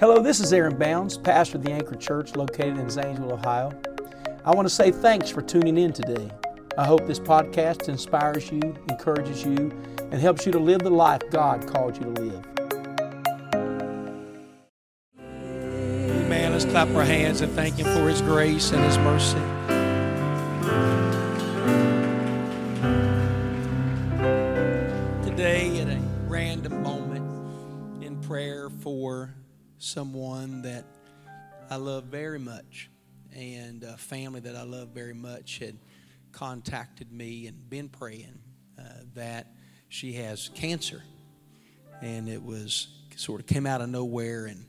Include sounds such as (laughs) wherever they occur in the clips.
Hello, this is Aaron Bounds, pastor of the Anchor Church located in Zanesville, Ohio. I want to say thanks for tuning in today. I hope this podcast inspires you, encourages you, and helps you to live the life God called you to live. Amen. Let's clap our hands and thank Him for His grace and His mercy. Today, at a random moment in prayer for someone that I love very much and a family that I love very much had contacted me and been praying uh, that she has cancer. And it was sort of came out of nowhere and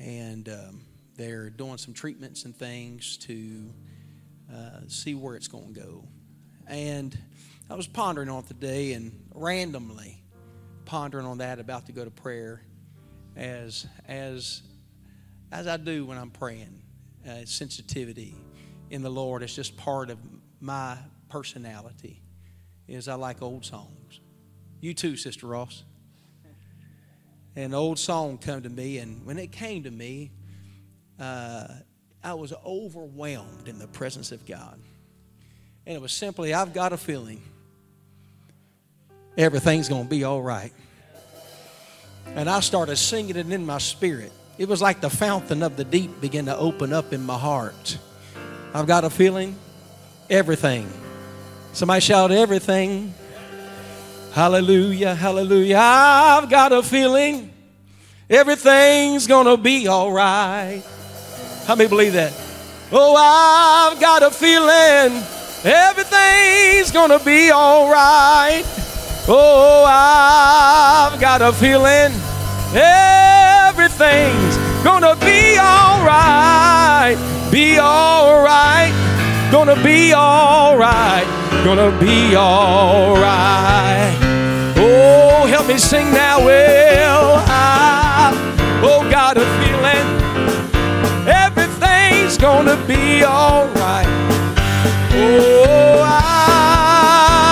and um, they're doing some treatments and things to uh, see where it's going to go. And I was pondering on it today and randomly pondering on that, about to go to prayer, as as as I do when I'm praying. Uh, sensitivity in the Lord is just part of my personality. Is I like old songs. You too, Sister Ross. An old song come to me, and when it came to me, uh, I was overwhelmed in the presence of God. And it was simply, I've got a feeling everything's going to be all right. And I started singing it in my spirit. It was like the fountain of the deep began to open up in my heart. I've got a feeling everything. Somebody shout everything. Hallelujah, hallelujah. I've got a feeling everything's to be all right. How many believe that? Oh, I've got a feeling everything's to be all right. Oh, I've got a feeling everything's gonna be alright. Be alright. Gonna be alright. Gonna be alright. Oh, help me sing now. Well, I, oh, got a feeling everything's gonna be alright. Oh,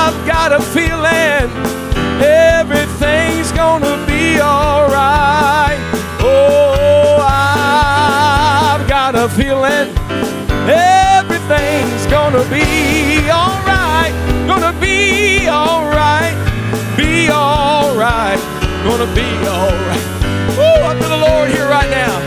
I've got a feeling everything's gonna be alright. Oh, I've got a feeling everything's gonna be alright. Gonna be alright. Be alright. Gonna be alright. Woo, I feel the Lord here right now.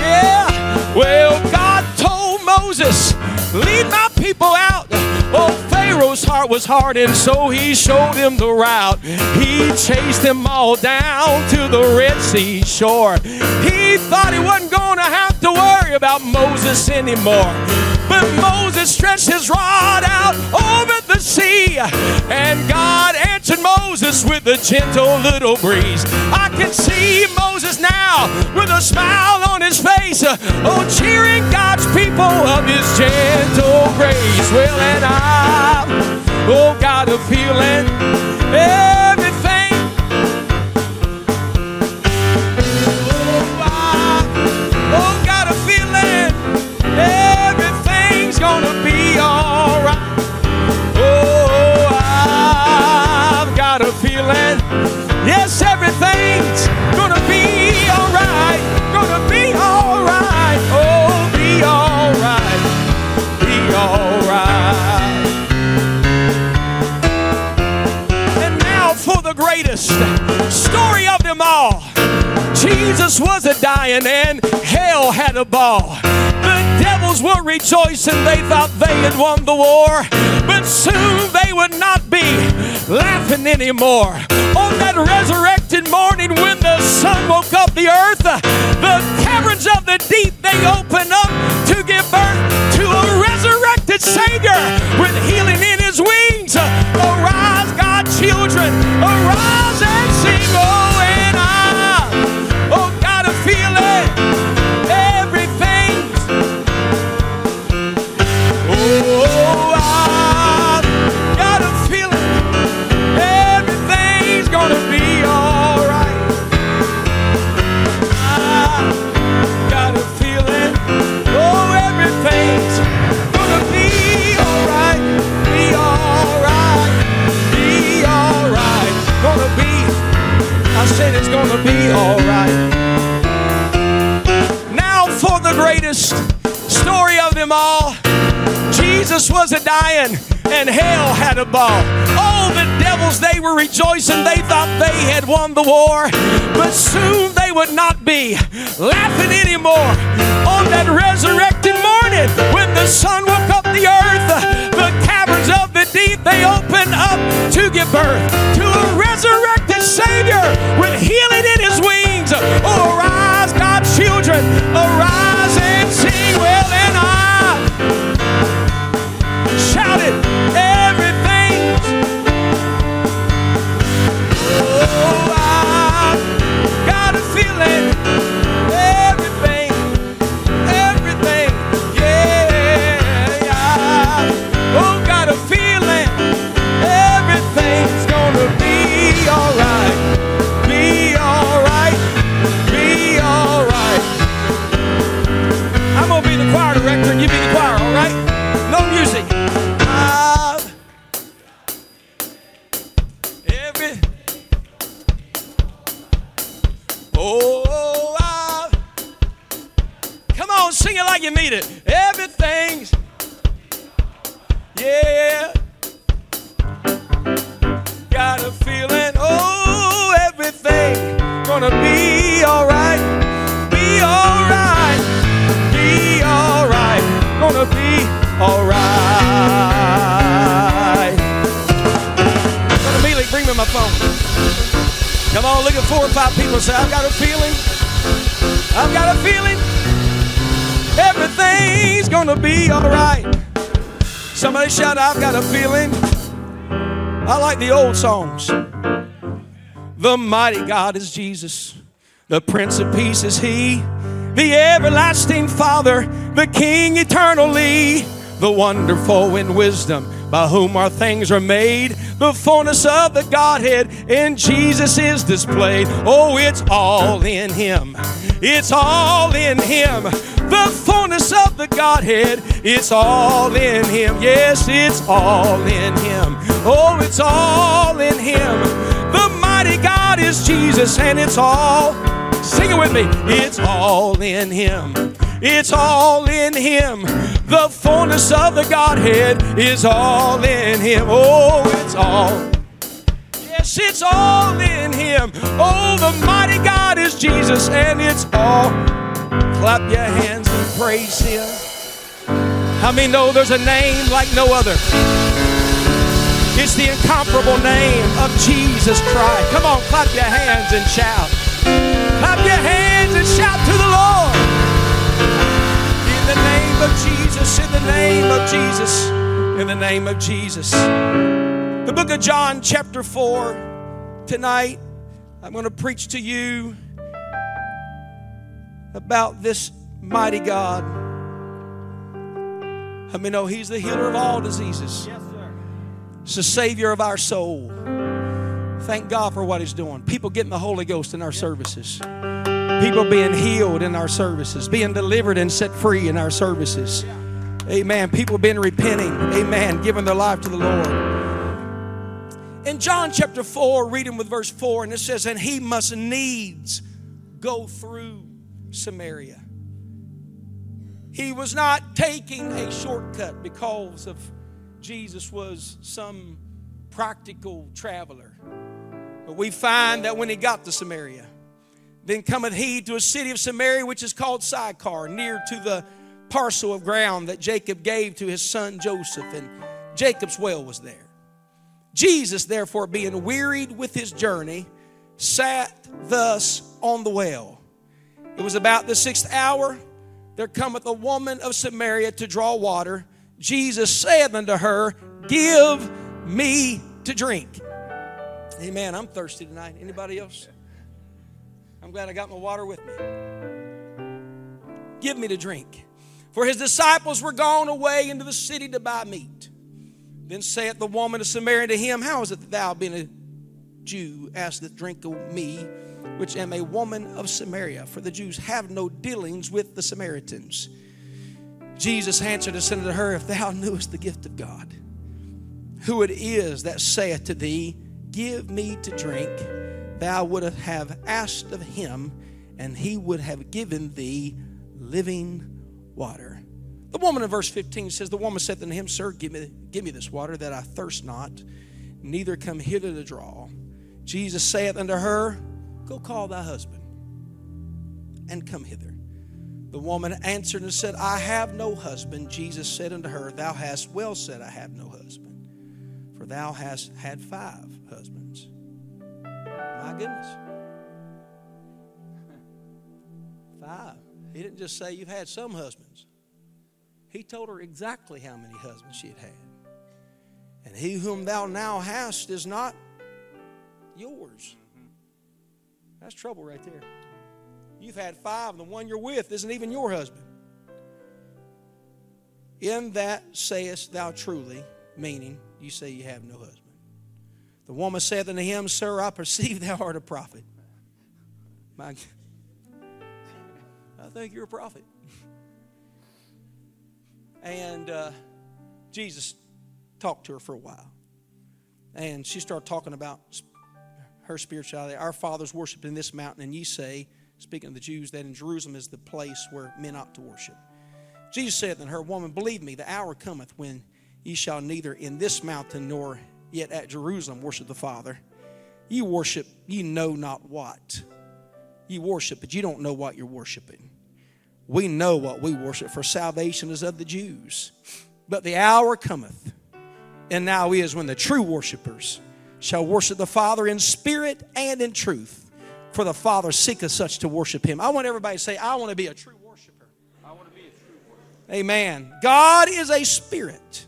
Yeah. Well, God told Moses, lead my people out. Oh, Pharaoh's heart was hardened, so he showed him the route. He chased them all down to the Red Sea shore. He thought he wasn't going to have to worry about Moses anymore. But Moses stretched his rod out over the sea, and God answered Moses with a gentle little breeze. I can see Moses now with a smile on his face, oh, cheering God's people of his gentle grace. Well, and I, oh, got a feeling everything. Dying and hell had a ball. The devils were rejoicing, they thought they had won the war. But soon they would not be laughing anymore. On that resurrected morning when the sun woke up the earth, the caverns of the deep they opened up to give birth to a resurrected Savior with healing in his wings. Arise, God, children, arise and sing. Oh, and hell had a ball. All the devils, they were rejoicing. They thought they had won the war. But soon they would not be laughing anymore. On that resurrected morning, when the sun woke up the earth, the caverns of the deep, they opened up to give birth to a resurrected Savior with healing in his wings. Oh, arise, God's children, arise you be the choir, all right? No music. Ah, every. Oh, ah. come on, sing it like you mean it. Everything's. Yeah. Got a feeling. Oh, everything gonna be Come on, look at four or five people say, I've got a feeling. I've got a feeling. Everything's gonna be alright. Somebody shout, I've got a feeling. I like the old songs. The mighty God is Jesus. The Prince of Peace is He. The everlasting Father, the King eternally, the wonderful in wisdom, by whom our things are made. The fullness of the Godhead in Jesus is displayed. Oh, it's all in Him. It's all in Him. The fullness of the Godhead, it's all in Him. Yes, it's all in Him. Oh, it's all in Him. The mighty God is Jesus, and it's all. Sing it with me. It's all in Him. It's all in Him. The fullness of the Godhead is all in Him. Oh, it's all. Yes, it's all in Him. Oh, the mighty God is Jesus, and it's all. Clap your hands and praise Him. How many know there's a name like no other? It's the incomparable name of Jesus Christ. Come on, clap your hands and shout. Clap your hands and shout to the name of Jesus, in the name of Jesus, in the name of Jesus. The book of John, chapter 4. Tonight, I'm going to preach to you about this mighty God. Let me know He's the healer of all diseases. Yes, sir. He's the Savior of our soul. Thank God for what He's doing. People getting the Holy Ghost in our services. People being healed in our services, being delivered and set free in our services. Amen. People being repenting. Amen. Giving their life to the Lord. In John chapter 4, reading with verse 4, and it says, And he must needs go through Samaria. He was not taking a shortcut because of Jesus was some practical traveler. But we find that when he got to Samaria, then cometh he to a city of Samaria, which is called Sychar, near to the parcel of ground that Jacob gave to his son Joseph, and Jacob's well was there. Jesus, therefore, being wearied with his journey, sat thus on the well. It was about the sixth hour. There cometh a woman of Samaria to draw water. Jesus said unto her, Give me to drink. Amen. I'm thirsty tonight. Anybody else? I'm glad I got my water with me. Give me to drink. For his disciples were gone away into the city to buy meat. Then saith the woman of Samaria to him, How is it that thou, being a Jew, askest drink of me, which am a woman of Samaria? For the Jews have no dealings with the Samaritans. Jesus answered and said unto her, If thou knewest the gift of God, who it is that saith to thee, Give me to drink, thou wouldst have asked of him, and he would have given thee living water. The woman in verse 15 says, The woman saith unto him, Sir, give me, give me this water that I thirst not, neither come hither to draw. Jesus saith unto her, Go call thy husband and come hither. The woman answered and said, I have no husband. Jesus said unto her, Thou hast well said, I have no husband, for thou hast had five husbands. My goodness. Five. He didn't just say, You've had some husbands. He told her exactly how many husbands she had had. And he whom thou now hast is not yours. That's trouble right there. You've had five, and the one you're with isn't even your husband. In that sayest thou truly, meaning you say you have no husband. The woman said unto him, Sir, I perceive thou art a prophet. My, I think you're a prophet. And uh, Jesus talked to her for a while. And she started talking about her spirituality. Our fathers worshiped in this mountain, and ye say, speaking of the Jews, that in Jerusalem is the place where men ought to worship. Jesus said unto her, Woman, believe me, the hour cometh when ye shall neither in this mountain nor yet at Jerusalem worship the Father. Ye worship, ye know not what. Ye worship, but you don't know what you're worshiping. We know what we worship, for salvation is of the Jews. But the hour cometh, and now is when the true worshipers shall worship the Father in spirit and in truth. For the Father seeketh such to worship him. I want everybody to say, I want to be a true worshiper. I want to be a true worshiper. Amen. God is a spirit,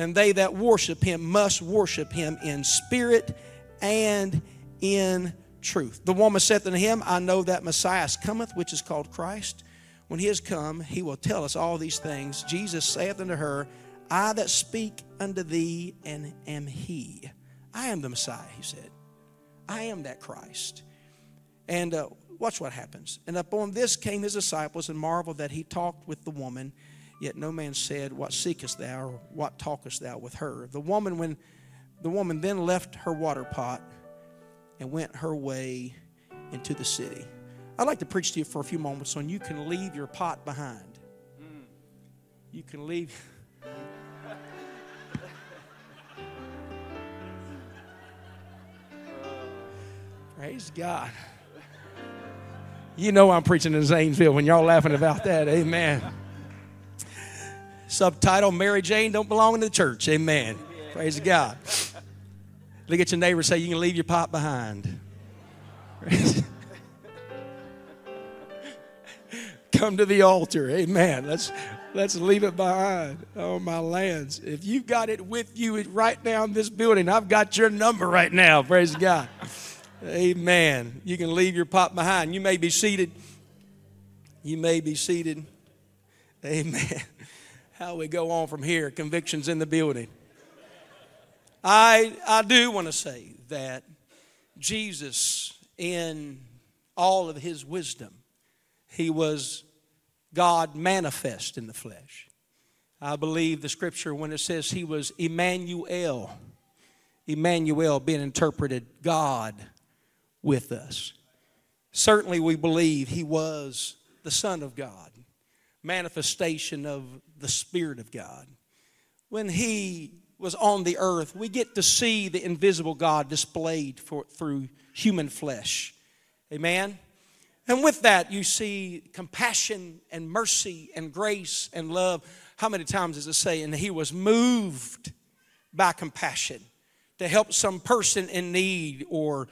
and they that worship him must worship him in spirit and in truth. The woman saith unto him, I know that Messiah cometh, which is called Christ. When he is come, he will tell us all these things. Jesus saith unto her, I that speak unto thee and am he. I am the Messiah, he said. I am that Christ. And uh, watch what happens. And upon this came his disciples and marveled that he talked with the woman. Yet no man said, What seekest thou, or what talkest thou with her? The woman, when the woman then left her water pot and went her way into the city. I'd like to preach to you for a few moments on you can leave your pot behind. Hmm. You can leave. (laughs) Praise God. You know I'm preaching in Zanesville when y'all laughing about that. Amen. Subtitle Mary Jane don't belong in the church. Amen. Praise God. Look at your neighbor say, You can leave your pot behind. (laughs) Come to the altar. Amen. Let's let's leave it behind. Oh my lands. If you've got it with you right now in this building, I've got your number right now. Praise God. Amen. You can leave your pot behind. You may be seated. You may be seated. Amen. How we go on from here? Convictions in the building. I, I do want to say that Jesus, in all of his wisdom, he was God manifest in the flesh. I believe the scripture when it says he was Emmanuel, Emmanuel being interpreted God with us. Certainly, we believe he was the Son of God, manifestation of the Spirit of God. When he was on the earth, we get to see the invisible God displayed for, through human flesh. Amen? And with that, you see compassion and mercy and grace and love. How many times does it say, and he was moved by compassion to help some person in need or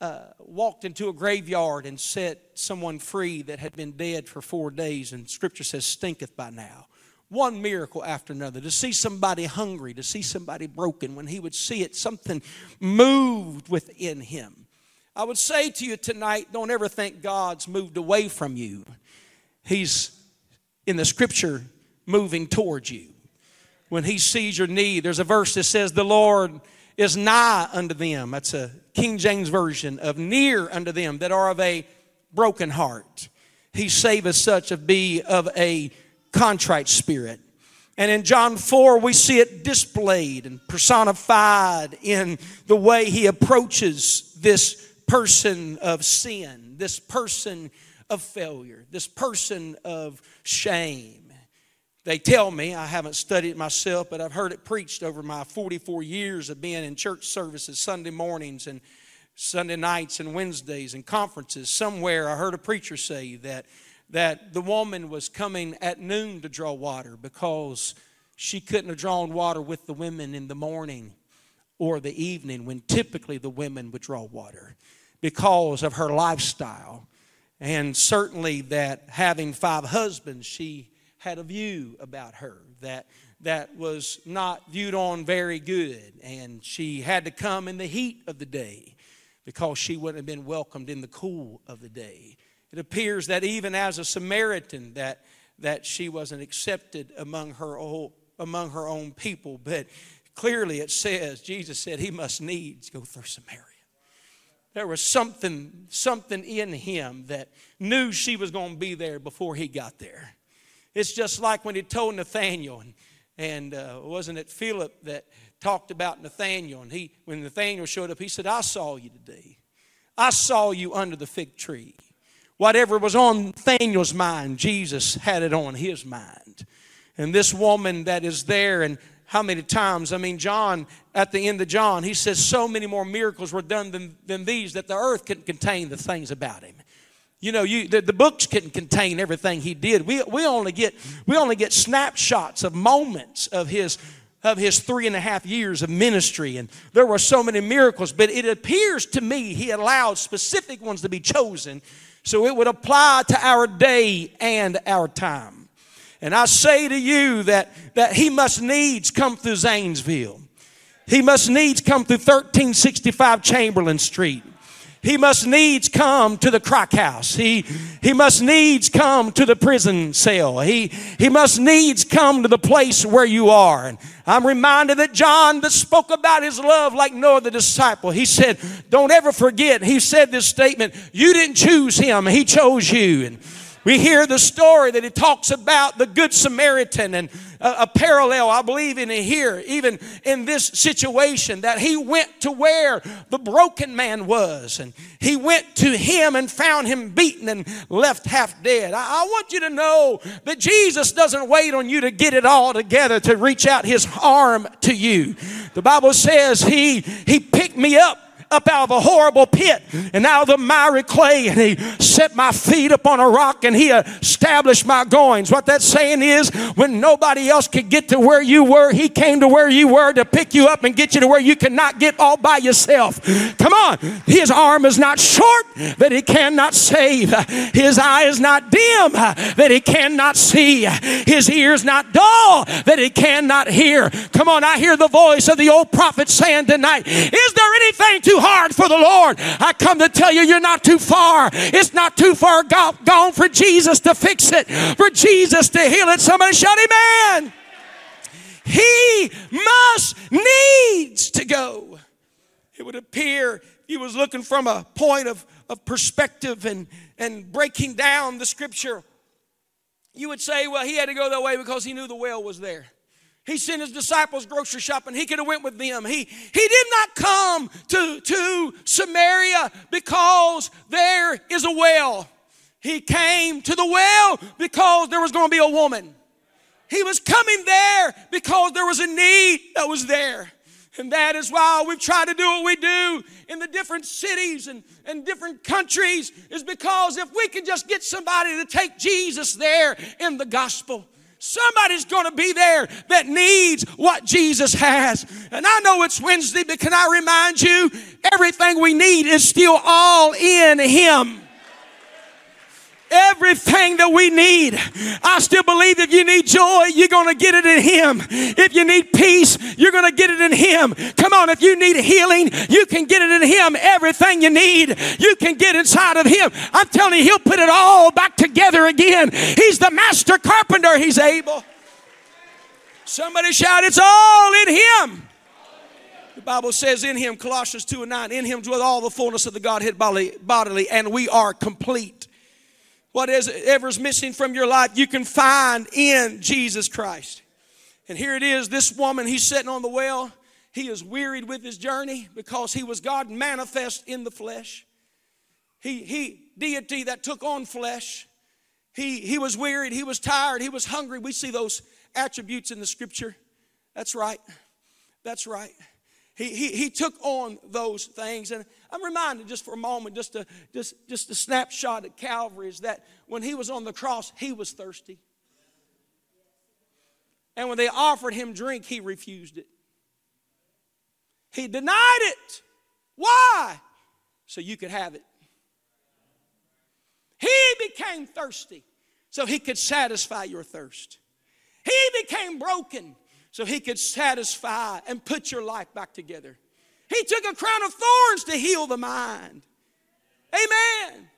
uh, walked into a graveyard and set someone free that had been dead for four days, and scripture says, stinketh by now. One miracle after another. To see somebody hungry, to see somebody broken, when he would see it, something moved within him. I would say to you tonight don't ever think God's moved away from you. He's in the scripture moving towards you. When he sees your need, there's a verse that says, The Lord is nigh unto them. That's a King James Version of near unto them that are of a broken heart. He saveth such of be of a contrite spirit. And in John 4, we see it displayed and personified in the way he approaches this person of sin, this person of failure, this person of shame. They tell me, I haven't studied it myself, but I've heard it preached over my 44 years of being in church services Sunday mornings and Sunday nights and Wednesdays and conferences. Somewhere I heard a preacher say that, that the woman was coming at noon to draw water because she couldn't have drawn water with the women in the morning or the evening when typically the women would draw water because of her lifestyle. And certainly that having five husbands, she had a view about her that that was not viewed on very good. And she had to come in the heat of the day because she wouldn't have been welcomed in the cool of the day. It appears that even as a samaritan that that she wasn't accepted among her own, among her own people. But clearly it says jesus said he must needs go through samaria. There was something something in him that knew she was going to be there before he got there it's just like when he told Nathaniel, and, and uh, wasn't it Philip that talked about Nathaniel? And he, when Nathaniel showed up, he said, I saw you today. I saw you under the fig tree. Whatever was on Nathaniel's mind, Jesus had it on his mind. And this woman that is there, and how many times? I mean, John, at the end of John, he says so many more miracles were done than, than these that the earth couldn't contain the things about him. You know, you, the, the, books couldn't contain everything he did. We, we, only get, we only get snapshots of moments of his, of his three and a half years of ministry. And there were so many miracles, but it appears to me he allowed specific ones to be chosen so it would apply to our day and our time. And I say to you that, that he must needs come through Zanesville. He must needs come through 1365 Chamberlain Street. He must needs come to the crack house. He, he must needs come to the prison cell. He, he must needs come to the place where you are. And I'm reminded that John that spoke about his love like no other disciple. He said, don't ever forget. He said this statement, you didn't choose him. He chose you. And we hear the story that he talks about the Good Samaritan and a, a, parallel, I believe, in here, even in this situation, that he went to where the broken man was and he went to him and found him beaten and left half dead. I, I want you to know that Jesus doesn't wait on you to get it all together to reach out his arm to you. The Bible says he, he picked me up up out of a horrible pit and out of the miry clay and he set my feet upon a rock and he established my goings. What that's saying is when nobody else could get to where you were, he came to where you were to pick you up and get you to where you cannot get all by yourself. Come on. His arm is not short that he cannot save. His eye is not dim that he cannot see. His ear is not dull that he cannot hear. Come on. I hear the voice of the old prophet saying tonight, is there anything too hard for the Lord. I come to tell you, you're not too far. It's not too far gone for Jesus to fix it, for Jesus to heal it. Somebody shout, Amen. He must needs to go. It would appear he was looking from a point of, of perspective and, and breaking down the scripture. You would say, well, he had to go that way because he knew the well was there. He sent his disciples grocery shopping. He could have went with them. He, he did not come to, to Samaria because there is a well. He came to the well because there was going to be a woman. He was coming there because there was a need that was there. And that is why we've tried to do what we do in the different cities and, and different countries, is because if we could just get somebody to take Jesus there in the gospel, Somebody's going to be there that needs what Jesus has. And I know it's Wednesday, but can I remind you, everything we need is still all in Him. Everything that we need. I still believe if you need joy, you're going to get it in Him. If you need peace, you're going to get it in Him. Come on, if you need healing, you can get it in Him. Everything you need, you can get inside of Him. I'm telling you, He'll put it all back together again. He's the master carpenter, He's able. Somebody shout, It's all in Him. The Bible says in Him, Colossians 2 and 9, in Him dwell all the fullness of the Godhead bodily, and we are complete. Whatever's missing from your life, you can find in Jesus Christ. And here it is this woman, he's sitting on the well. He is wearied with his journey because he was God manifest in the flesh. He, he, deity that took on flesh. He, he was wearied, he was tired, he was hungry. We see those attributes in the scripture. That's right. That's right. He, he, he took on those things. And I'm reminded just for a moment, just a, just, just a snapshot at Calvary is that when he was on the cross, he was thirsty. And when they offered him drink, he refused it. He denied it. Why? So you could have it. He became thirsty so he could satisfy your thirst. He became broken so he could satisfy and put your life back together. He took a crown of thorns to heal the mind. Amen.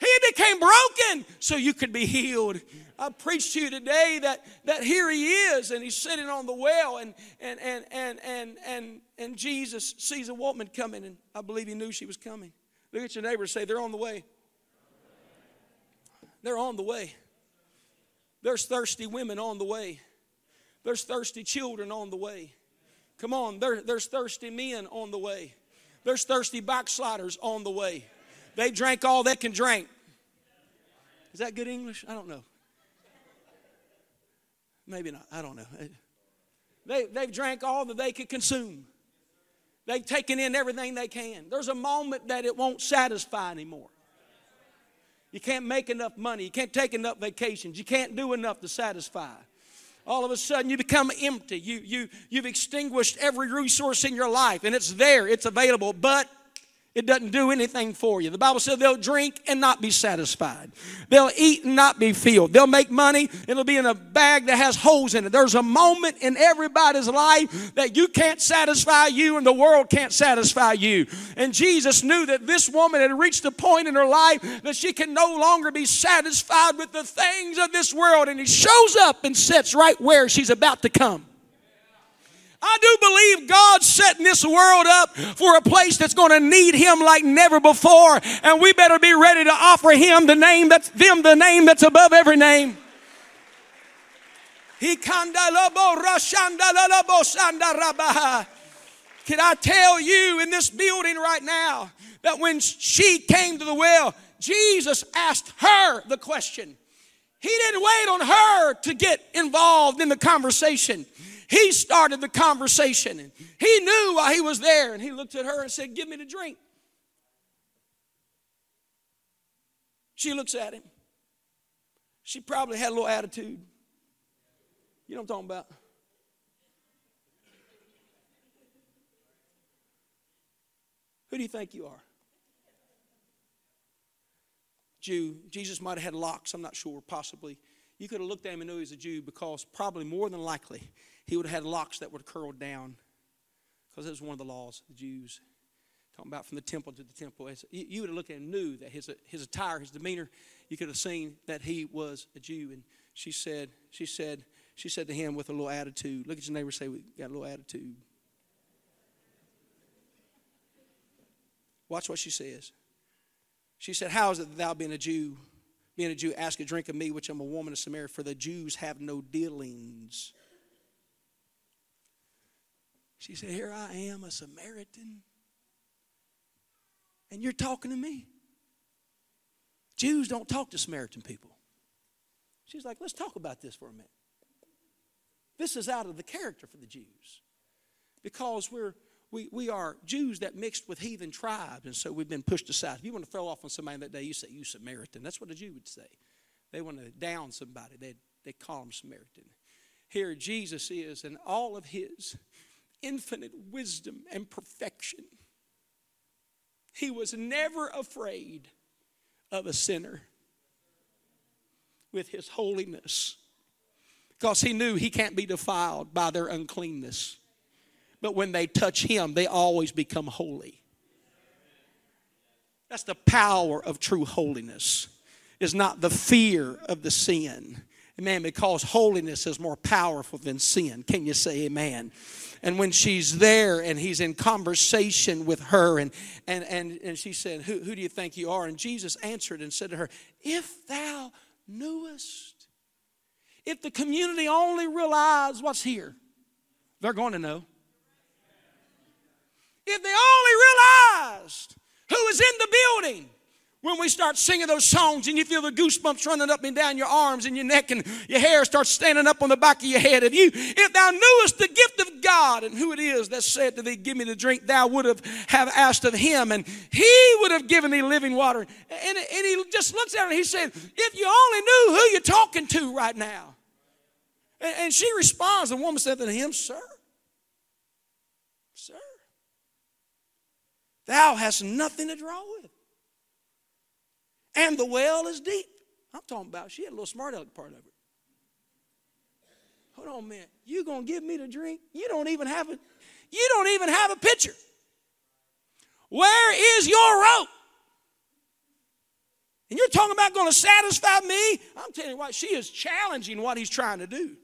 He became broken so you could be healed. I preached to you today that, that here he is and he's sitting on the well and, and, and, and, and, and, and Jesus sees a woman coming and I believe he knew she was coming. Look at your neighbor say, they're on the way. They're on the way. There's thirsty women on the way. There's thirsty children on the way. Come on, there, there's thirsty men on the way. There's thirsty backsliders on the way. They drank all they can drink. Is that good English? I don't know. Maybe not. I don't know. They, they've drank all that they could consume. They've taken in everything they can. There's a moment that it won't satisfy anymore. You can't make enough money. You can't take enough vacations. You can't do enough to satisfy all of a sudden you become empty. You, you, you've extinguished every resource in your life, and it's there, it's available, but it doesn't do anything for you. The Bible says they'll drink and not be satisfied. They'll eat and not be filled. They'll make money, it'll be in a bag that has holes in it. There's a moment in everybody's life that you can't satisfy you and the world can't satisfy you. And Jesus knew that this woman had reached a point in her life that she can no longer be satisfied with the things of this world. And he shows up and sits right where she's about to come. I do believe God's setting this world up for a place that's going to need Him like never before, and we better be ready to offer Him the name that's them the name that's above every name. Can I tell you in this building right now that when she came to the well, Jesus asked her the question. He didn't wait on her to get involved in the conversation. He started the conversation and he knew why he was there and he looked at her and said, Give me the drink. She looks at him. She probably had a little attitude. You know what I'm talking about? Who do you think you are? Jew. Jesus might have had locks, I'm not sure, possibly. You could have looked at him and knew he was a Jew because probably more than likely he would have had locks that would curl down because it was one of the laws of the Jews. Talking about from the temple to the temple. You would have looked at him knew that his, his attire, his demeanor, you could have seen that he was a Jew. And she said, she said, she said to him with a little attitude, look at your neighbor say, we got a little attitude. Watch what she says. She said, How is it that thou being a Jew, being a Jew, ask a drink of me, which I'm a woman of Samaria, for the Jews have no dealings she said, Here I am, a Samaritan, and you're talking to me. Jews don't talk to Samaritan people. She's like, Let's talk about this for a minute. This is out of the character for the Jews because we're we, we are Jews that mixed with heathen tribes, and so we've been pushed aside. If you want to throw off on somebody that day, you say, You Samaritan. That's what a Jew would say. They want to down somebody, they they call them Samaritan. Here, Jesus is, and all of his infinite wisdom and perfection. He was never afraid of a sinner with his holiness because he knew he can't be defiled by their uncleanness. But when they touch him, they always become holy. That's the power of true holiness, is not the fear of the sin. Amen. Because holiness is more powerful than sin. Can you say amen? and when she's there and he's in conversation with her and and and, and she said who, who do you think you are and jesus answered and said to her if thou knewest if the community only realized what's here they're going to know if they only realized who was in the building when we start singing those songs and you feel the goosebumps running up and down your arms and your neck and your hair starts standing up on the back of your head. If you, if thou knewest the gift of God and who it is that said to thee, Give me the drink, thou would have, have asked of him, and he would have given thee living water. And, and he just looks at her and he said, If you only knew who you're talking to right now. And, and she responds, the woman said to him, Sir, sir, thou hast nothing to draw with and the well is deep. I'm talking about she had a little smart aleck part of it. Hold on man. You gonna give me the drink? You don't even have a you don't even have a pitcher. Where is your rope? And you're talking about going to satisfy me? I'm telling you what, she is challenging what he's trying to do.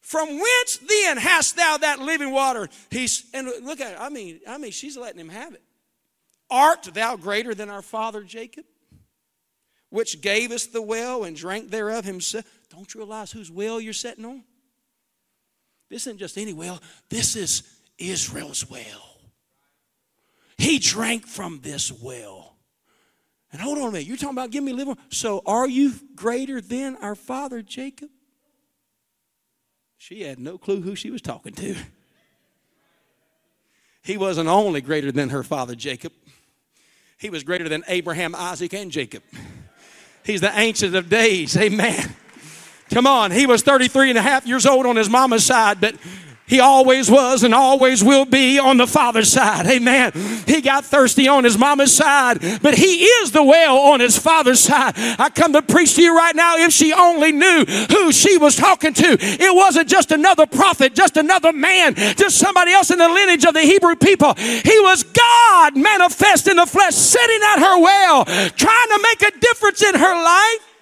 From whence then hast thou that living water? He's and look at it. I mean, I mean, she's letting him have it. Art thou greater than our father Jacob? Which gave us the well and drank thereof himself. Don't you realize whose well you're sitting on? This isn't just any well, this is Israel's well. He drank from this well. And hold on a minute, you're talking about giving me living. So are you greater than our father Jacob? She had no clue who she was talking to. He wasn't only greater than her father Jacob, he was greater than Abraham, Isaac, and Jacob. He's the ancient of days. Amen. Come on. He was 33 and a half years old on his mama's side, but he always was and always will be on the father's side. Amen. He got thirsty on his mama's side, but he is the well on his father's side. I come to preach to you right now. If she only knew who she was talking to, it wasn't just another prophet, just another man, just somebody else in the lineage of the Hebrew people. He was God manifest in the flesh, sitting at her well, trying to make a difference in her life.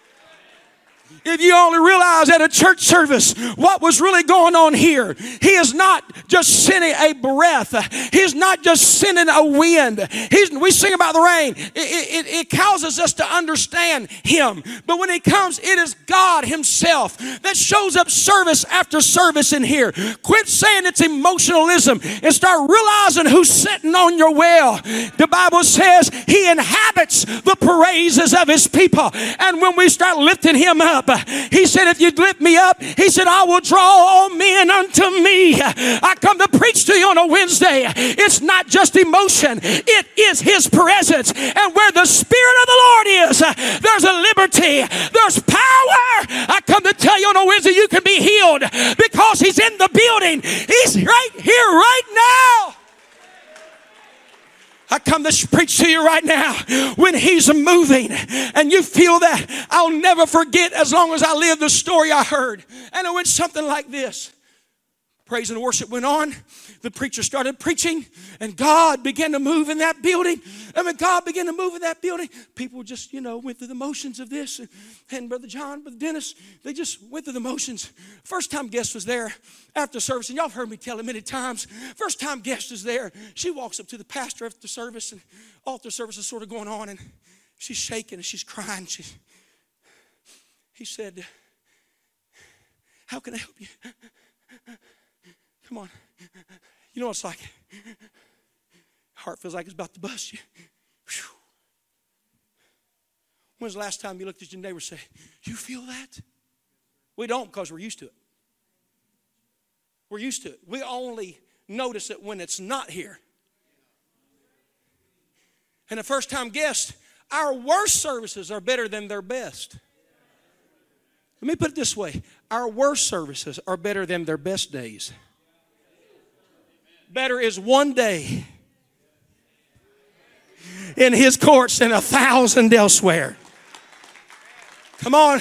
If you only realize at a church service what was really going on here, He is not just sending a breath. He's not just sending a wind. He's, we sing about the rain. It, it, it causes us to understand Him. But when He comes, it is God Himself that shows up service after service in here. Quit saying it's emotionalism and start realizing who's sitting on your well. The Bible says He inhabits the praises of His people. And when we start lifting Him up, he said, If you lift me up, he said, I will draw all men unto me. I come to preach to you on a Wednesday. It's not just emotion, it is his presence. And where the Spirit of the Lord is, there's a liberty, there's power. I come to tell you on a Wednesday, you can be healed because he's in the building. He's right here, right now. I come to preach to you right now when He's moving and you feel that. I'll never forget as long as I live the story I heard. And it went something like this Praise and worship went on. The preacher started preaching, and God began to move in that building. And when God began to move in that building, people just, you know, went through the motions of this. And, Brother John, Brother Dennis, they just went through the motions. First time guest was there after service, and y'all have heard me tell it many times. First time guest is there. She walks up to the pastor after service, and altar service is sort of going on, and she's shaking and she's crying. She, he said, How can I help you? Come on. You know what it's like? Heart feels like it's about to bust you. Whew. When's the last time you looked at your neighbor and said, You feel that? We don't because we're used to it. We're used to it. We only notice it when it's not here. And the first time guest, our worst services are better than their best. Let me put it this way our worst services are better than their best days. Better is one day in his courts than a thousand elsewhere. Come on.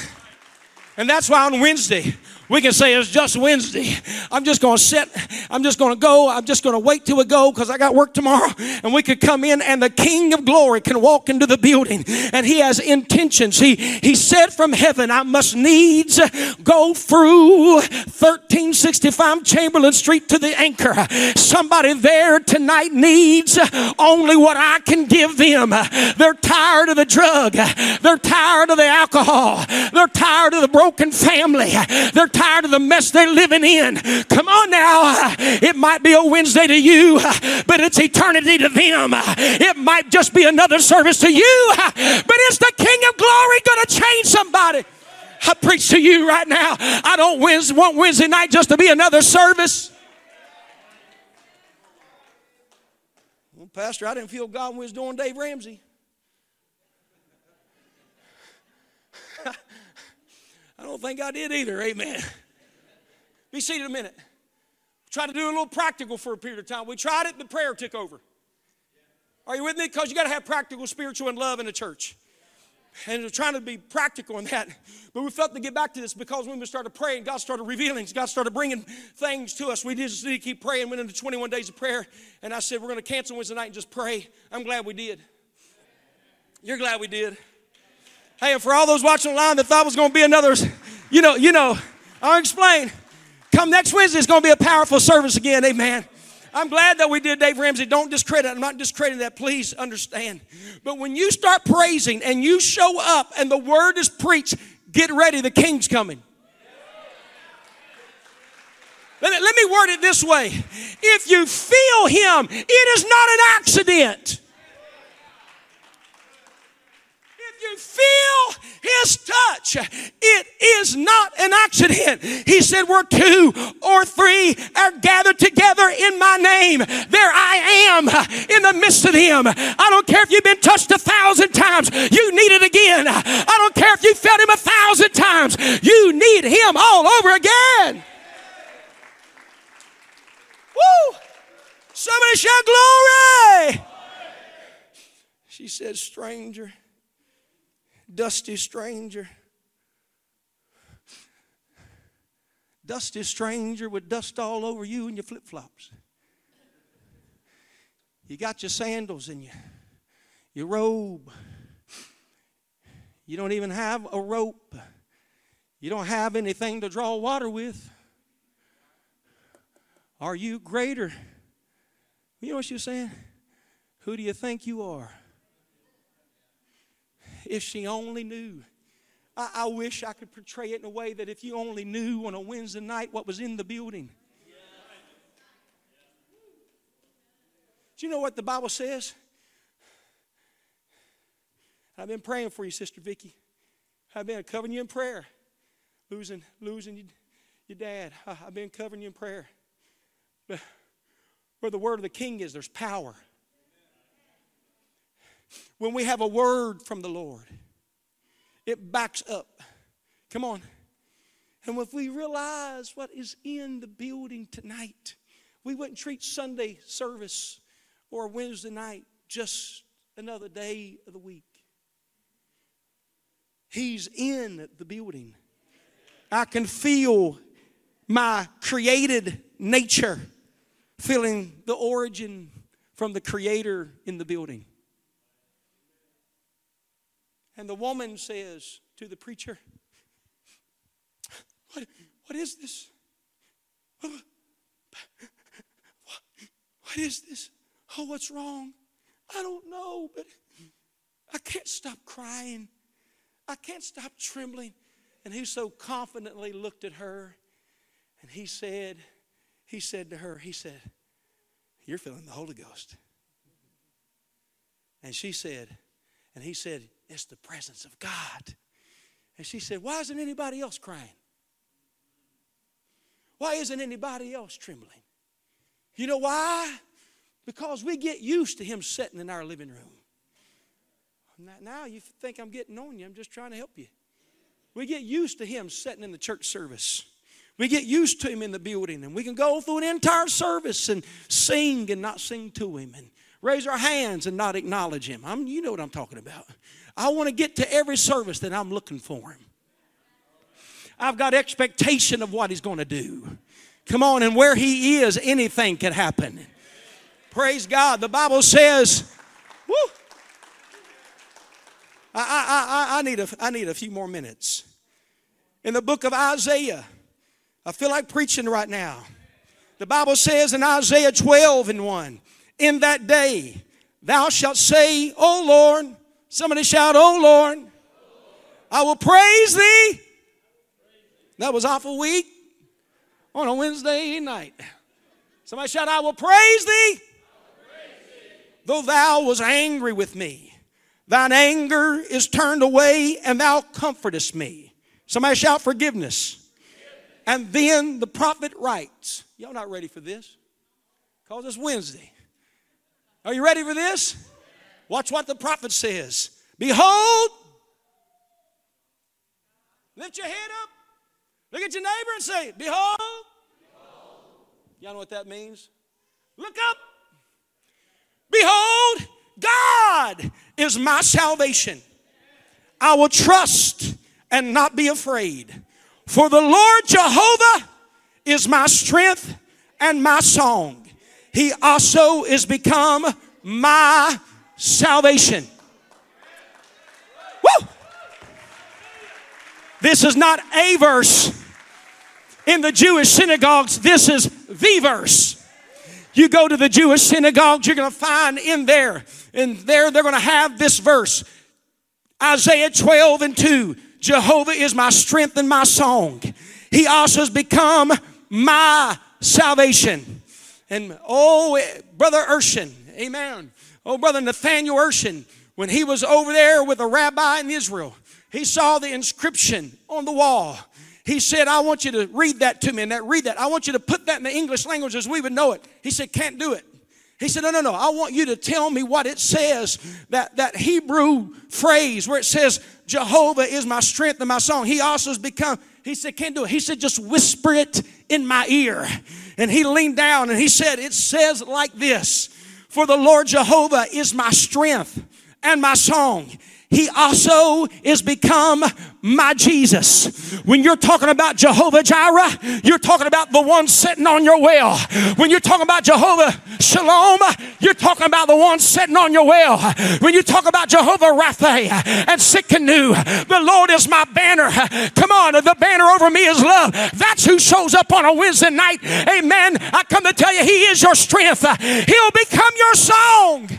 And that's why on Wednesday, we can say it's just Wednesday. I'm just going to sit. I'm just going to go. I'm just going to wait till we go because I got work tomorrow. And we could come in and the King of Glory can walk into the building and he has intentions. He, he said from heaven, I must needs go through 1365 Chamberlain Street to the anchor. Somebody there tonight needs only what I can give them. They're tired of the drug. They're tired of the alcohol. They're tired of the broken family. They're tired tired of the mess they're living in. Come on now. It might be a Wednesday to you, but it's eternity to them. It might just be another service to you, but it's the King of Glory going to change somebody. I preach to you right now. I don't want Wednesday night just to be another service. Well, Pastor, I didn't feel God when we was doing Dave Ramsey. I don't think I did either. Amen. (laughs) Be seated a minute. Try to do a little practical for a period of time. We tried it, but prayer took over. Are you with me? Because you got to have practical, spiritual, and love in the church. And we're trying to be practical in that. But we felt to get back to this because when we started praying, God started revealing, God started bringing things to us. We just need to keep praying. Went into 21 days of prayer. And I said, we're going to cancel Wednesday night and just pray. I'm glad we did. You're glad we did. Hey, and for all those watching online that thought was going to be another, you know, you know, I'll explain. Come next Wednesday, it's going to be a powerful service again. Amen. I'm glad that we did Dave Ramsey. Don't discredit. I'm not discrediting that. Please understand. But when you start praising and you show up and the word is preached, get ready. The king's coming. Let me, let me word it this way. If you feel him, it is not an accident. You feel his touch, it is not an accident. He said, We're two or three are gathered together in my name. There I am in the midst of them. I don't care if you've been touched a thousand times, you need it again. I don't care if you felt him a thousand times, you need him all over again. Woo! Somebody shout glory! She said, Stranger dusty stranger. Dusty stranger with dust all over you and your flip flops. You got your sandals and your, your robe. You don't even have a rope. You don't have anything to draw water with. Are you greater? You know what she's saying? Who do you think you are? If she only knew. I, I, wish I could portray it in a way that if you only knew on a Wednesday night what was in the building. Do you know what the Bible says? I've been praying for you, Sister Vicky. I've been covering you in prayer. Losing, losing your, your dad. I, I've been covering you in prayer. But where the word of the king is, there's power when we have a word from the Lord, it backs up. Come on. And if we realize what is in the building tonight, we wouldn't treat Sunday service or Wednesday night just another day of the week. He's in the building. I can feel my created nature feeling the origin from the Creator in the building. And the woman says to the preacher, What, what is this? What, what is this? Oh, what's wrong? I don't know, but I can't stop crying. I can't stop trembling. And he so confidently looked at her and he said, he said to her, he said, You're feeling the Holy Ghost. And she said, and he said, it's the presence of God. And she said, Why isn't anybody else crying? Why isn't anybody else trembling? You know why? Because we get used to him sitting in our living room. Now you think I'm getting on you, I'm just trying to help you. We get used to him sitting in the church service. We get used to him in the building, and we can go through an entire service and sing and not sing to him, and raise our hands and not acknowledge him. I'm, you know what I'm talking about. I want to get to every service that I'm looking for him. I've got expectation of what he's going to do. Come on, and where he is, anything can happen. Praise God. The Bible says, whoo. I, I, I, I, need a, I need a few more minutes. In the book of Isaiah, I feel like preaching right now. The Bible says in Isaiah 12 and 1, In that day thou shalt say, O Lord, Somebody shout, Oh Lord, I will praise thee. That was awful weak. on a Wednesday night. Somebody shout, I will praise thee, though thou was angry with me. Thine anger is turned away, and thou comfortest me. Somebody shout forgiveness. And then the prophet writes, Y'all not ready for this? Because it's Wednesday. Are you ready for this? Watch what the prophet says. Behold, lift your head up, look at your neighbor and say, Behold. Y'all know what that means? Look up. Behold, God is my salvation. I will trust and not be afraid. For the Lord Jehovah is my strength and my song. He also is become my salvation. Woo! This is not a verse in the Jewish synagogues, this is the verse. You go to the Jewish synagogues, you're going to find in there, and there they're going to have this verse Isaiah 12 and 2 Jehovah is my strength and my song. He also has become my salvation. And oh, eh, Brother Urshan, amen. Oh, Brother Nathaniel Urshan, when he was over there with a rabbi in Israel, he saw the inscription on the wall. He said, I want you to read that to me and that read that. I want you to put that in the English language as we would know it. He said, Can't do it. He said, No, no, no. I want you to tell me what it says, that, that Hebrew phrase where it says, Jehovah is my strength and my song. He also has become, he said, Can't do it. He said, Just whisper it in my ear. And he leaned down and he said, It says like this For the Lord Jehovah is my strength and my song. He also is become my Jesus. When you're talking about Jehovah Jireh, you're talking about the one sitting on your well. When you're talking about Jehovah Shalom, you're talking about the one sitting on your well. When you talk about Jehovah Rapha and Tsidkenu, the Lord is my banner. Come on, the banner over me is love. That's who shows up on a Wednesday night. Amen. I come to tell you, He is your strength. He'll become your song.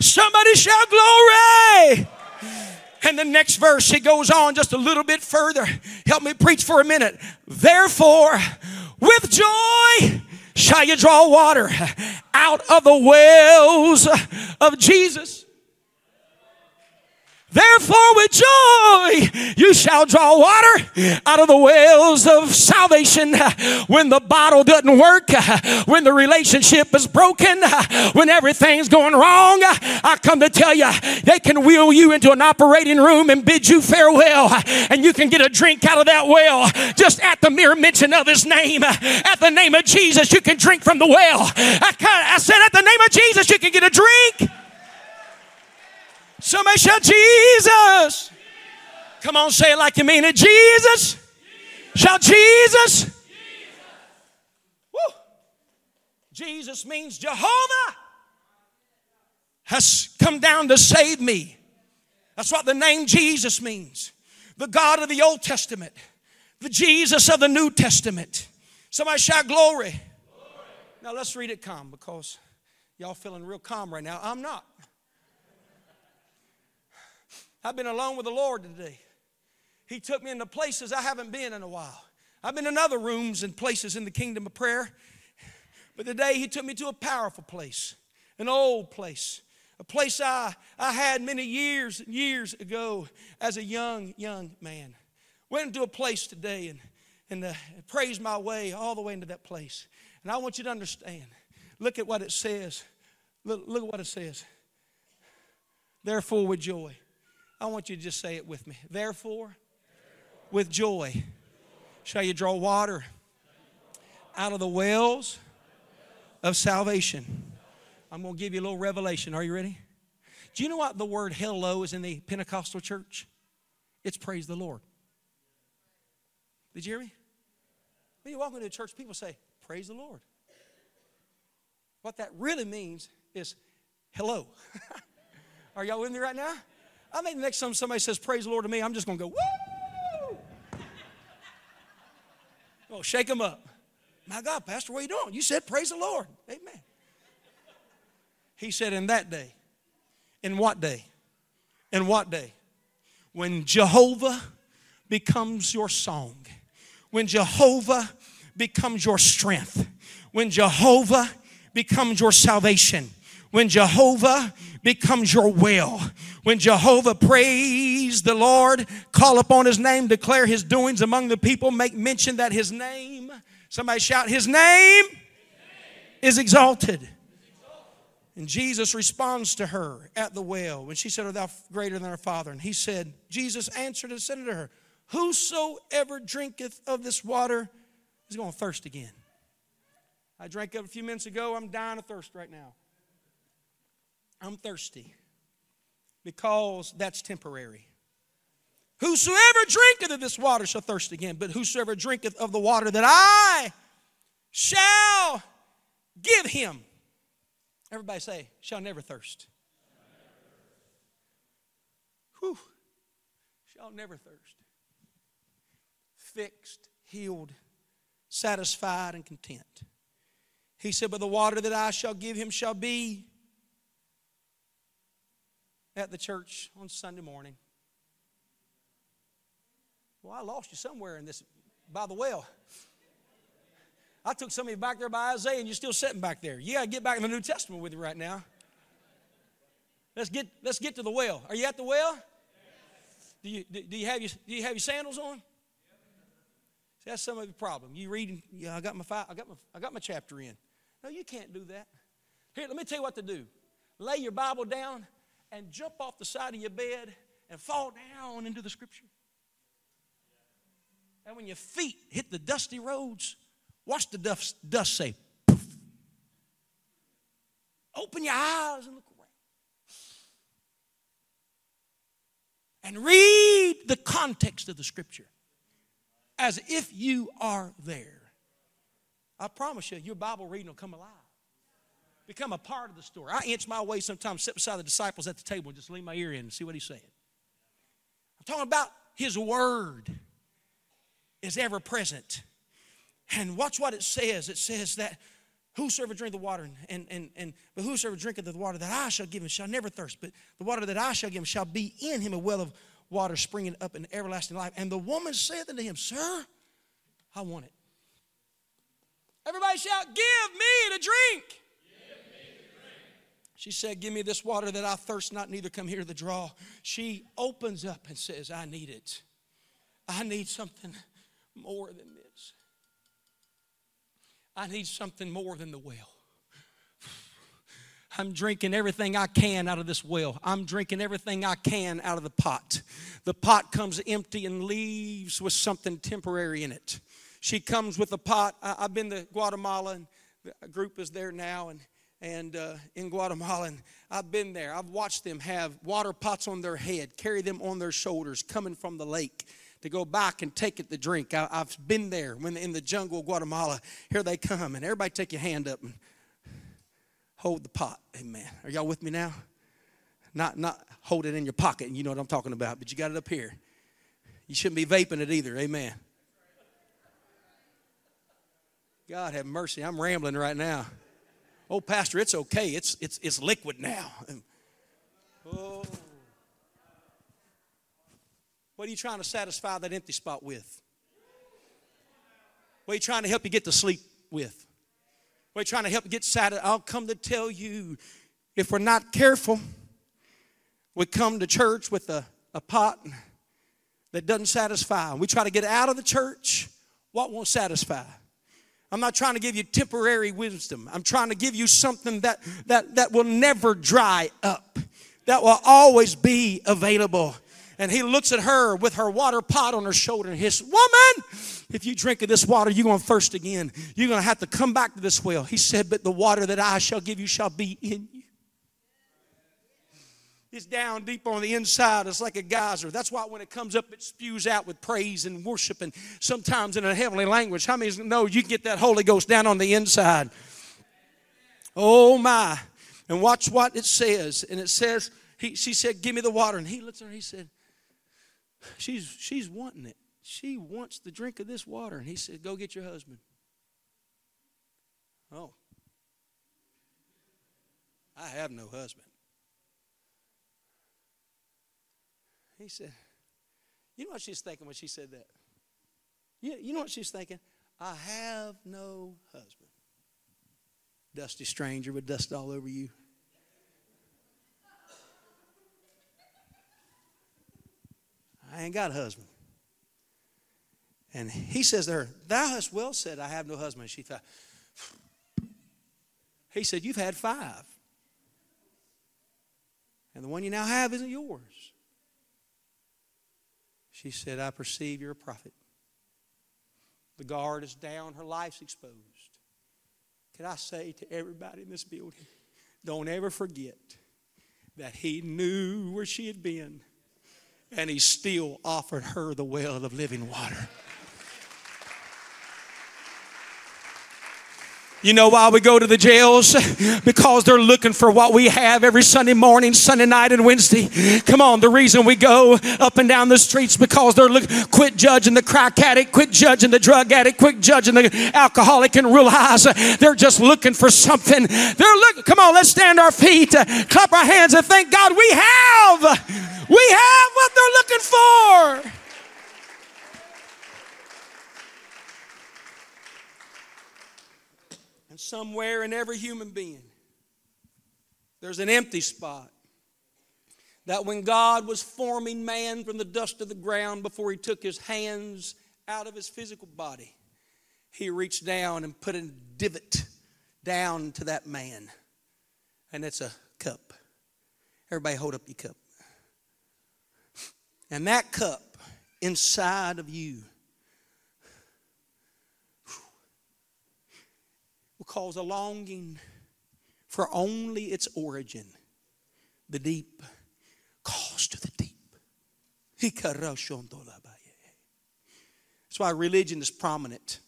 Somebody shout glory. And the next verse, he goes on just a little bit further. Help me preach for a minute. Therefore, with joy shall you draw water out of the wells of Jesus. Therefore, with joy, you shall draw water out of the wells of salvation when the bottle doesn't work, when the relationship is broken, when everything's going wrong. I come to tell you, they can wheel you into an operating room and bid you farewell, and you can get a drink out of that well just at the mere mention of his name. At the name of Jesus, you can drink from the well. I, said, at the name of Jesus, you can get a drink. Somebody shout Jesus. Come on, say it like you mean it. Jesus. Shout Jesus. Woo. Jesus means Jehovah has come down to save me. That's what the name Jesus means. The God of the Old Testament, the Jesus of the New Testament. Somebody shout glory. glory. Now let's read it calm because y'all feeling real calm right now. I'm not. I've been alone with the Lord today. He took me into places I haven't been in a while. I've been in other rooms and places in the kingdom of prayer, but today He took me to a powerful place, an old place, a place I, I had many years and years ago as a young, young man. Went into a place today and, and uh, praised my way all the way into that place. And I want you to understand look at what it says. Look, look at what it says. Therefore, with joy. I want you to just say it with me. Therefore, with joy shall you draw water out of the wells of salvation. I'm going to give you a little revelation. Are you ready? Do you know what the word hello is in the Pentecostal church? It's praise the Lord. Did you hear me? When you walk into a church, people say, Praise the Lord. What that really means is hello. (laughs) Are y'all with me right now? I think the next time somebody says praise the Lord to me, I'm just going to go, woo! oh, shake them up. My God, Pastor, what are you doing? You said praise the Lord. Amen. He said, in that day. In what day? In what day? When Jehovah becomes your song. when Jehovah becomes your strength, when Jehovah becomes your salvation, when Jehovah becomes your will, when Jehovah praise the Lord, call upon his name, declare his doings among the people, make mention that his name, somebody shout, his name is exalted. And Jesus responds to her at the well when she said, Are thou greater than our father? And he said, Jesus answered and said unto her, Whosoever drinketh of this water is going to thirst again. I drank up a few minutes ago. I'm dying of thirst right now. I'm thirsty because that's temporary. Whosoever drinketh of this water shall thirst again, but whosoever drinketh of the water that I shall give him Everybody say, shall never thirst. Whew. Shall never thirst. Fixed, healed, satisfied, and content. He said, But the water that I shall give him shall be at the church on Sunday morning. Well, I lost you somewhere in this by the well. I took some of you back there by Isaiah, and you're still sitting back there. You got to get back in the New Testament with you right now. Let's get, let's get to the well. Are you at the well? Do you, do, you have your, do you have your sandals on? See, that's some of the problem. You reading, yeah, I got my five, I got my I got my chapter in. No, you can't do that. Here, let me tell you what to do. Lay your Bible down and jump off the side of your bed and fall down into the scripture. And when your feet hit the dusty roads, Watch the dust, dust say, Poof. Open your eyes and look around. And read the context of the scripture as if you are there. I promise you, your Bible reading will come alive. Become a part of the story. I inch my way sometimes, sit beside the disciples at the table and just lean my ear in and see what he's saying. I'm talking about his word is ever present and watch what it says. It says that whosoever drink the water and, and, and but whosoever drinketh the water that I shall give him shall never thirst, but the water that I shall give him shall be in him a well of water springing up in everlasting life. And the woman saith unto him, Sir, I want it. Everybody shout, Give me to drink. She said, Give me this water that I thirst not, neither come here to the draw. She opens up and says, I need it. I need something more than this. I need something more than the well. I'm drinking everything I can out of this well. I'm drinking everything I can out of the pot. The pot comes empty and leaves with something temporary in it. She comes with a pot. I, have been to Guatemala, and the group is there now, and and uh, in Guatemala, and I've been there. I've watched them have water pots on their head, carry them on their shoulders, coming from the lake to go back and take it to drink. I, have been there when in the jungle of Guatemala. Here they come, and everybody take your hand up and hold the pot. Amen. Are y'all with me now? Not not hold it in your pocket, and you know what I'm talking about, but you got it up here. You shouldn't be vaping it either. Amen. God have mercy. I'm rambling right now. Oh, Pastor, it's okay. It's it's it's liquid now. Oh. What are you trying to satisfy that empty spot with? What are you trying to help you get to sleep with? What are you trying to help you get satisfied? I'll come to tell you if we're not careful, we come to church with a, a pot that doesn't satisfy. We try to get out of the church, what won't satisfy? I'm not trying to give you temporary wisdom. I'm trying to give you something that, that, that will never dry up, that will always be available. And he looks at her with her water pot on her shoulder and his woman if you drink of this water you're going to thirst again. You're going to have to come back to this well. He said but the water that i shall give you shall be in you it's down deep on the inside. It's like a geyser. That's why when it comes up, it spews out with praise and worship and sometimes in a heavenly language. How many know you can get that Holy Ghost down on the inside? Oh my. And watch what it says. And it says, he, she said, Give me the water. And he looks at her he said, She's, she's wanting it. She wants the drink of this water. And he said, Go get your husband. Oh. I have no husband. He said, You know what she's thinking when she said that? You, you know what she's thinking? I have no husband. Dusty stranger with dust all over you. I ain't got a husband. And he says to her, Thou hast well said, I have no husband. she thought, He said, You've had five. And the one you now have isn't yours. She said, I perceive you're a prophet. The guard is down, her life's exposed. Can I say to everybody in this building, don't ever forget that he knew where she had been and he still offered her the well of living water. You know why we go to the jails? Because they're looking for what we have every Sunday morning, Sunday night, and Wednesday. Come on, the reason we go up and down the streets because they're looking, quit judging the crack addict, quit judging the drug addict, quit judging the alcoholic, and realize they're just looking for something. They're looking, come on, let's stand our feet, clap our hands, and thank God we have, we have what they're looking for. Somewhere in every human being, there's an empty spot. That when God was forming man from the dust of the ground before he took his hands out of his physical body, he reached down and put a divot down to that man. And it's a cup. Everybody hold up your cup. And that cup inside of you cause a longing for only its origin, the deep calls to the deep. That's why religion is prominent.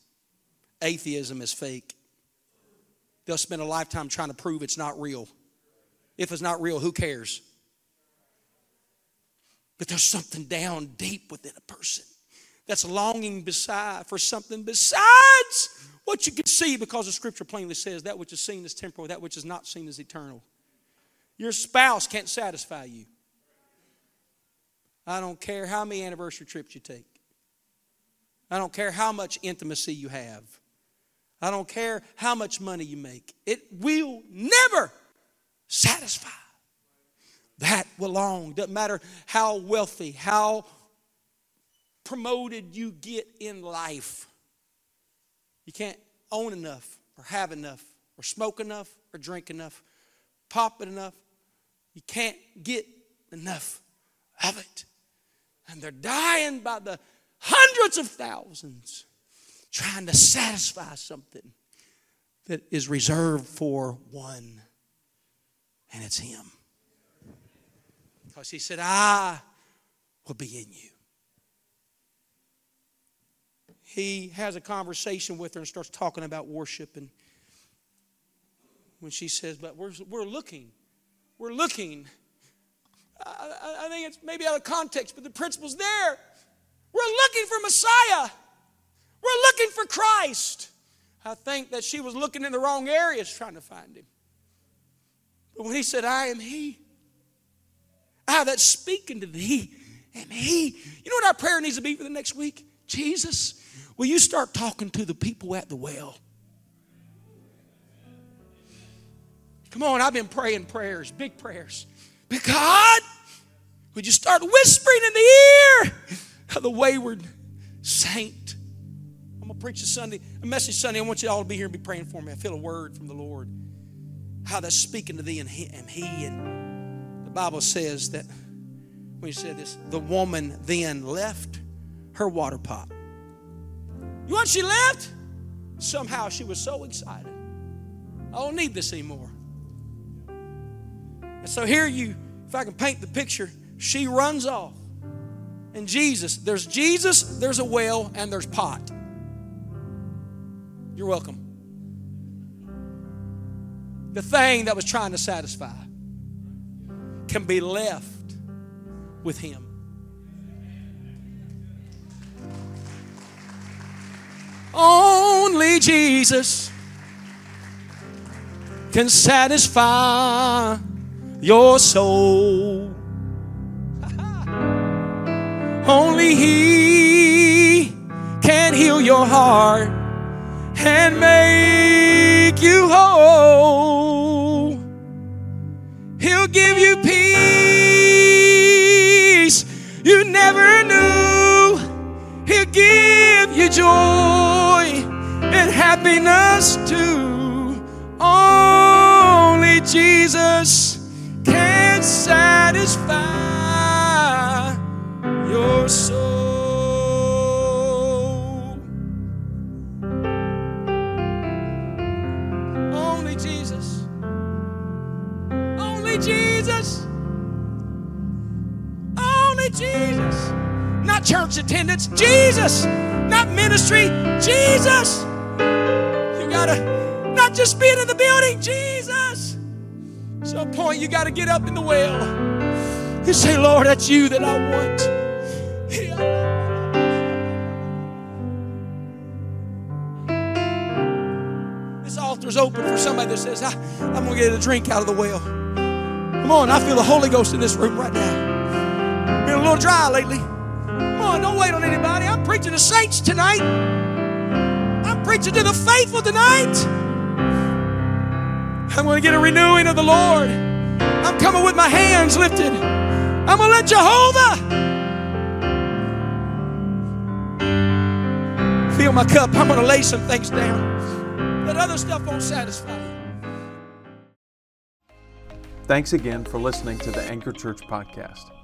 Atheism is fake. They'll spend a lifetime trying to prove it's not real. If it's not real, who cares? But there's something down deep within a person that's longing beside for something besides what you can see because the scripture plainly says that which is seen is temporal, that which is not seen is eternal. Your spouse can't satisfy you. I don't care how many anniversary trips you take. I don't care how much intimacy you have. I don't care how much money you make. It will never satisfy. That long. Doesn't matter how wealthy, how promoted you get in life. You can't own enough or have enough or smoke enough or drink enough, pop it enough. You can't get enough of it. And they're dying by the hundreds of thousands trying to satisfy something that is reserved for one, and it's Him. Because He said, I will be in you he has a conversation with her and starts talking about worship. And when she says, But we're, we're looking, we're looking. I, I think it's maybe out of context, but the principle's there. We're looking for Messiah, we're looking for Christ. I think that she was looking in the wrong areas trying to find him. But when he said, I am he, I that speaking to thee am he. You know what our prayer needs to be for the next week? Jesus, Will you start talking to the people at the well? Come on, I've been praying prayers, big prayers. But God, would you start whispering in the ear of the wayward saint? I'm gonna preach a Sunday, a message Sunday. I want you all to be here and be praying for me. I feel a word from the Lord. How that's speaking to thee and he and he and the Bible says that when he said this, the woman then left her water pot you want she left? Somehow she was so excited. I don't need this anymore. And so here you, if I can paint the picture, she runs off. And Jesus, there's Jesus, there's a well, and there's pot. You're welcome. The thing that was trying to satisfy can be left with Him. Only Jesus can satisfy your soul. (laughs) Only He can heal your heart and make you whole. He'll give you peace you never knew. Give you joy and happiness too. Only Jesus can satisfy your soul. Only Jesus. Only Jesus. Only Jesus. Not church attendance. Jesus. Not ministry. Jesus. You gotta not just being in the building. Jesus. Some point you gotta get up in the well and say, Lord, that's you that I want. This altar's open for somebody that says, I, I'm going to get a drink out of the well. Come on, I feel the Holy Ghost in this room right now. Been a little dry lately. Come on, don't wait on anybody. Preaching to saints tonight. I'm preaching to the faithful tonight. I'm going to get a renewing of the Lord. I'm coming with my hands lifted. I'm going to let Jehovah fill my cup. I'm going to lay some things down. That other stuff won't satisfy. Thanks again for listening to the Anchor Church podcast.